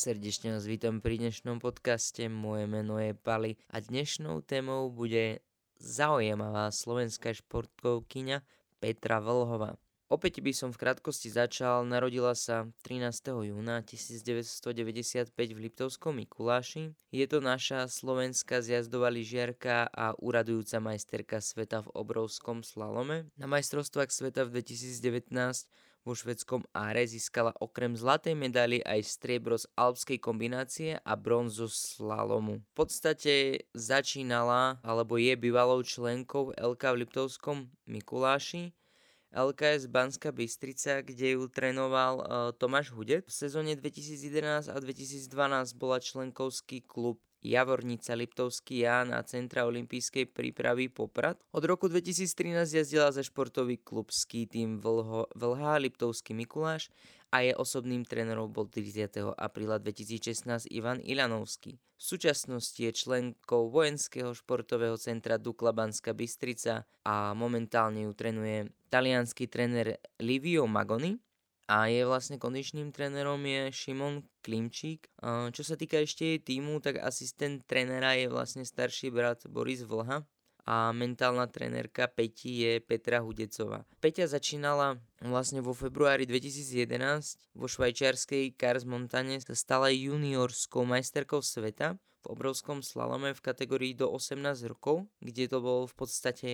Srdečne vás vítam pri dnešnom podcaste, moje meno je Pali a dnešnou témou bude zaujímavá slovenská športkovkyňa Petra Vlhová. Opäť by som v krátkosti začal, narodila sa 13. júna 1995 v Liptovskom Mikuláši. Je to naša slovenská zjazdová lyžiarka a uradujúca majsterka sveta v obrovskom slalome. Na majstrovstvách sveta v 2019 vo švedskom áre získala okrem zlatej medaily aj striebro z alpskej kombinácie a bronzu slalomu. V podstate začínala, alebo je bývalou členkou LK v Liptovskom Mikuláši, LKS Banská Bystrica, kde ju trénoval uh, Tomáš Hudec. V sezóne 2011 a 2012 bola členkovský klub Javornica Liptovský Ján a Centra olympijskej prípravy Poprad. Od roku 2013 jazdila za športový klub ski tým Vlho, Vlha Liptovský Mikuláš a je osobným trénerom bol 30. apríla 2016 Ivan Ilanovský. V súčasnosti je členkou vojenského športového centra Dukla Banská Bystrica a momentálne ju trénuje talianský tréner Livio Magoni a je vlastne kondičným trénerom je Šimon Klimčík. Čo sa týka ešte jej týmu, tak asistent trénera je vlastne starší brat Boris Vlha a mentálna trénerka Peti je Petra Hudecová. Peťa začínala vlastne vo februári 2011 vo švajčiarskej Kars Montane sa stala juniorskou majsterkou sveta v obrovskom slalome v kategórii do 18 rokov, kde to bol v podstate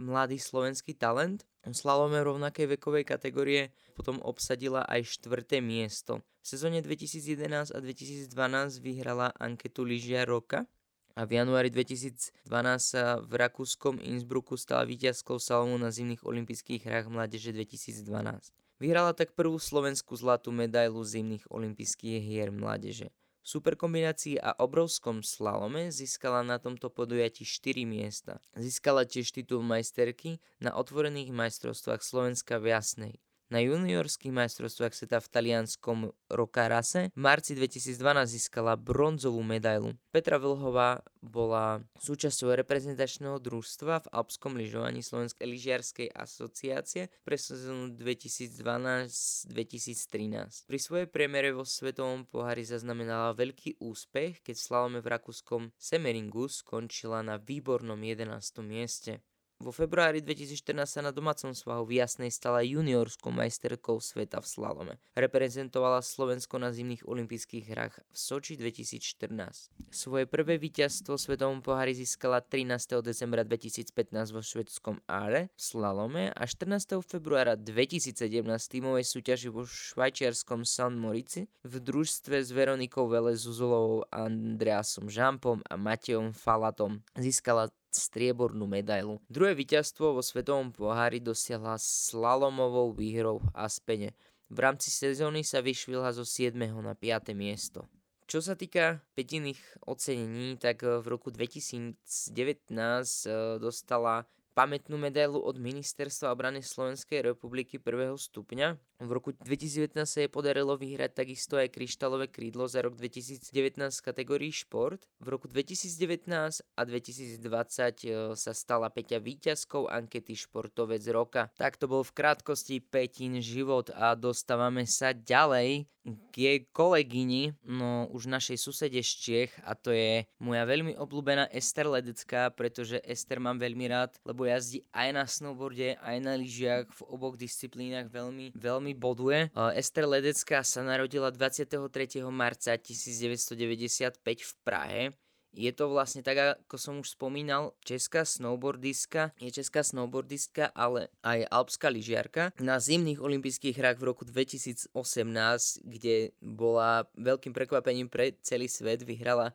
mladý slovenský talent. V slalome rovnakej vekovej kategórie potom obsadila aj štvrté miesto. V sezóne 2011 a 2012 vyhrala anketu lyžia roka a v januári 2012 sa v rakúskom Innsbrucku stala víťazkou slalomu na zimných olympijských hrách mládeže 2012. Vyhrala tak prvú slovenskú zlatú medailu zimných olympijských hier mládeže superkombinácii a obrovskom slalome získala na tomto podujatí 4 miesta. Získala tiež titul majsterky na otvorených majstrovstvách Slovenska v Jasnej na juniorských majstrovstvách sveta v talianskom Rokarase v marci 2012 získala bronzovú medailu. Petra Vlhová bola súčasťou reprezentačného družstva v alpskom lyžovaní Slovenskej lyžiarskej asociácie pre sezónu 2012-2013. Pri svojej premiére vo svetovom pohári zaznamenala veľký úspech, keď v slalome v rakúskom Semeringu skončila na výbornom 11. mieste. Vo februári 2014 sa na domácom svahu v Jasnej stala juniorskou majsterkou sveta v slalome. Reprezentovala Slovensko na zimných olympijských hrách v Soči 2014. Svoje prvé víťazstvo svetovom pohári získala 13. decembra 2015 vo švedskom Áre v slalome a 14. februára 2017 tímovej súťaži vo švajčiarskom San Morici v družstve s Veronikou Vele Zuzulovou, Andreasom Žampom a Matejom Falatom. Získala striebornú medailu. Druhé víťazstvo vo svetovom pohári dosiahla slalomovou výhrou v Aspene. V rámci sezóny sa vyšvihla zo 7. na 5. miesto. Čo sa týka petiných ocenení, tak v roku 2019 eh, dostala pamätnú medailu od Ministerstva obrany Slovenskej republiky prvého stupňa. V roku 2019 sa jej podarilo vyhrať takisto aj kryštálové krídlo za rok 2019 v kategórii šport. V roku 2019 a 2020 e, sa stala Peťa víťazkou ankety Športovec roka. Tak to bol v krátkosti Petín život a dostávame sa ďalej k jej kolegyni, no už našej susede z Čiech a to je moja veľmi obľúbená Ester Ledecká, pretože Ester mám veľmi rád, lebo jazdí aj na snowboarde, aj na lyžiach, v oboch disciplínach veľmi, veľmi boduje. Ester Ledecká sa narodila 23. marca 1995 v Prahe je to vlastne tak, ako som už spomínal, česká snowboardistka, je česká snowboardistka, ale aj alpská lyžiarka. Na zimných olympijských hrách v roku 2018, kde bola veľkým prekvapením pre celý svet, vyhrala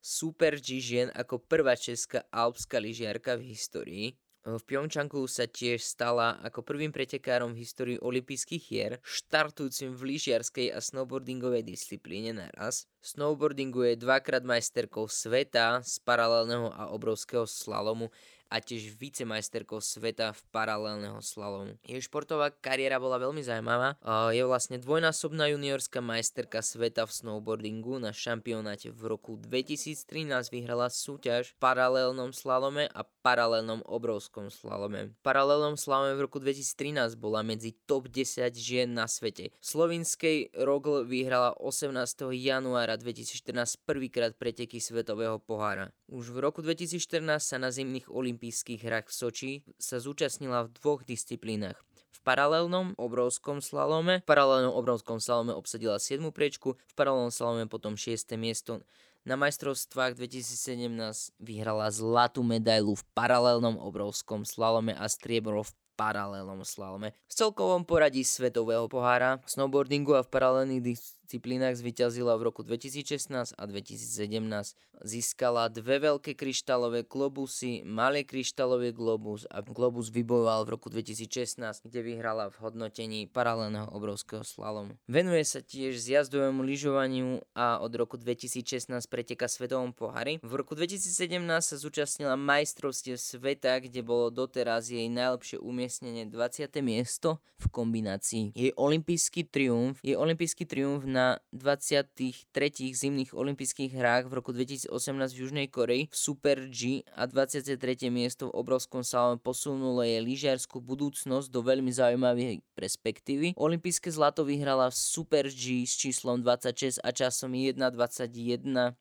Super G žien ako prvá česká alpská lyžiarka v histórii. V Pyeongchangu sa tiež stala ako prvým pretekárom v histórii olympijských hier, štartujúcim v lyžiarskej a snowboardingovej disciplíne naraz. Snowboardingu je dvakrát majsterkou sveta z paralelného a obrovského slalomu a tiež vicemajsterkou sveta v paralelného slalomu. Jej športová kariéra bola veľmi zaujímavá. Je vlastne dvojnásobná juniorská majsterka sveta v snowboardingu na šampionáte v roku 2013 vyhrala súťaž v paralelnom slalome a paralelnom obrovskom slalome. V paralelnom slalome v roku 2013 bola medzi top 10 žien na svete. V slovinskej Rogl vyhrala 18. januára 2014 prvýkrát preteky svetového pohára. Už v roku 2014 sa na zimných olympijských hrách v Soči sa zúčastnila v dvoch disciplínach. V paralelnom obrovskom slalome, v paralelnom obrovskom slalome obsadila 7. priečku, v paralelnom slalome potom 6. miesto. Na majstrovstvách 2017 vyhrala zlatú medailu v paralelnom obrovskom slalome a striebro v paralelnom slalome. V celkovom poradí svetového pohára, snowboardingu a v paralelných disciplínach zvyťazila v roku 2016 a 2017. Získala dve veľké kryštálové globusy, malý kryštálové globus a globus vybojoval v roku 2016, kde vyhrala v hodnotení paralelného obrovského slalomu. Venuje sa tiež zjazdovému lyžovaniu a od roku 2016 preteka svetovom pohári. V roku 2017 sa zúčastnila majstrovstiev sveta, kde bolo doteraz jej najlepšie umiestnenie 20. miesto v kombinácii. Jej olimpijský triumf, jej olimpijský triumf na na 23. zimných olympijských hrách v roku 2018 v Južnej Koreji v Super G a 23. miesto v obrovskom salome posunulo jej lyžiarskú budúcnosť do veľmi zaujímavej perspektívy. Olympijské zlato vyhrala v Super G s číslom 26 a časom 1.21.11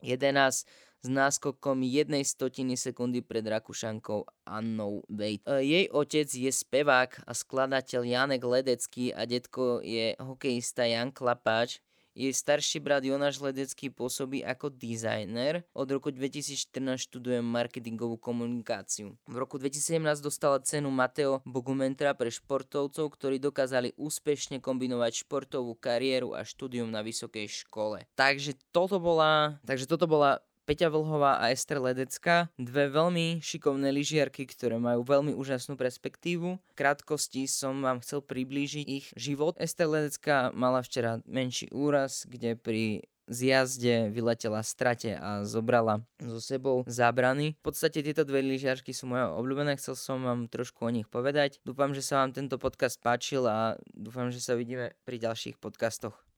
s náskokom jednej stotiny sekundy pred Rakušankou Annou Vejt. E, jej otec je spevák a skladateľ Janek Ledecký a detko je hokejista Jan Klapáč. Jej starší brat Jonáš Ledecký pôsobí ako dizajner. Od roku 2014 študuje marketingovú komunikáciu. V roku 2017 dostala cenu Mateo Bogumentra pre športovcov, ktorí dokázali úspešne kombinovať športovú kariéru a štúdium na vysokej škole. Takže toto bola, takže toto bola Peťa Vlhová a Ester Ledecká, dve veľmi šikovné lyžiarky, ktoré majú veľmi úžasnú perspektívu. V krátkosti som vám chcel priblížiť ich život. Ester Ledecká mala včera menší úraz, kde pri zjazde vyletela strate a zobrala so sebou zábrany. V podstate tieto dve lyžiarky sú moje obľúbené, chcel som vám trošku o nich povedať. Dúfam, že sa vám tento podcast páčil a dúfam, že sa vidíme pri ďalších podcastoch.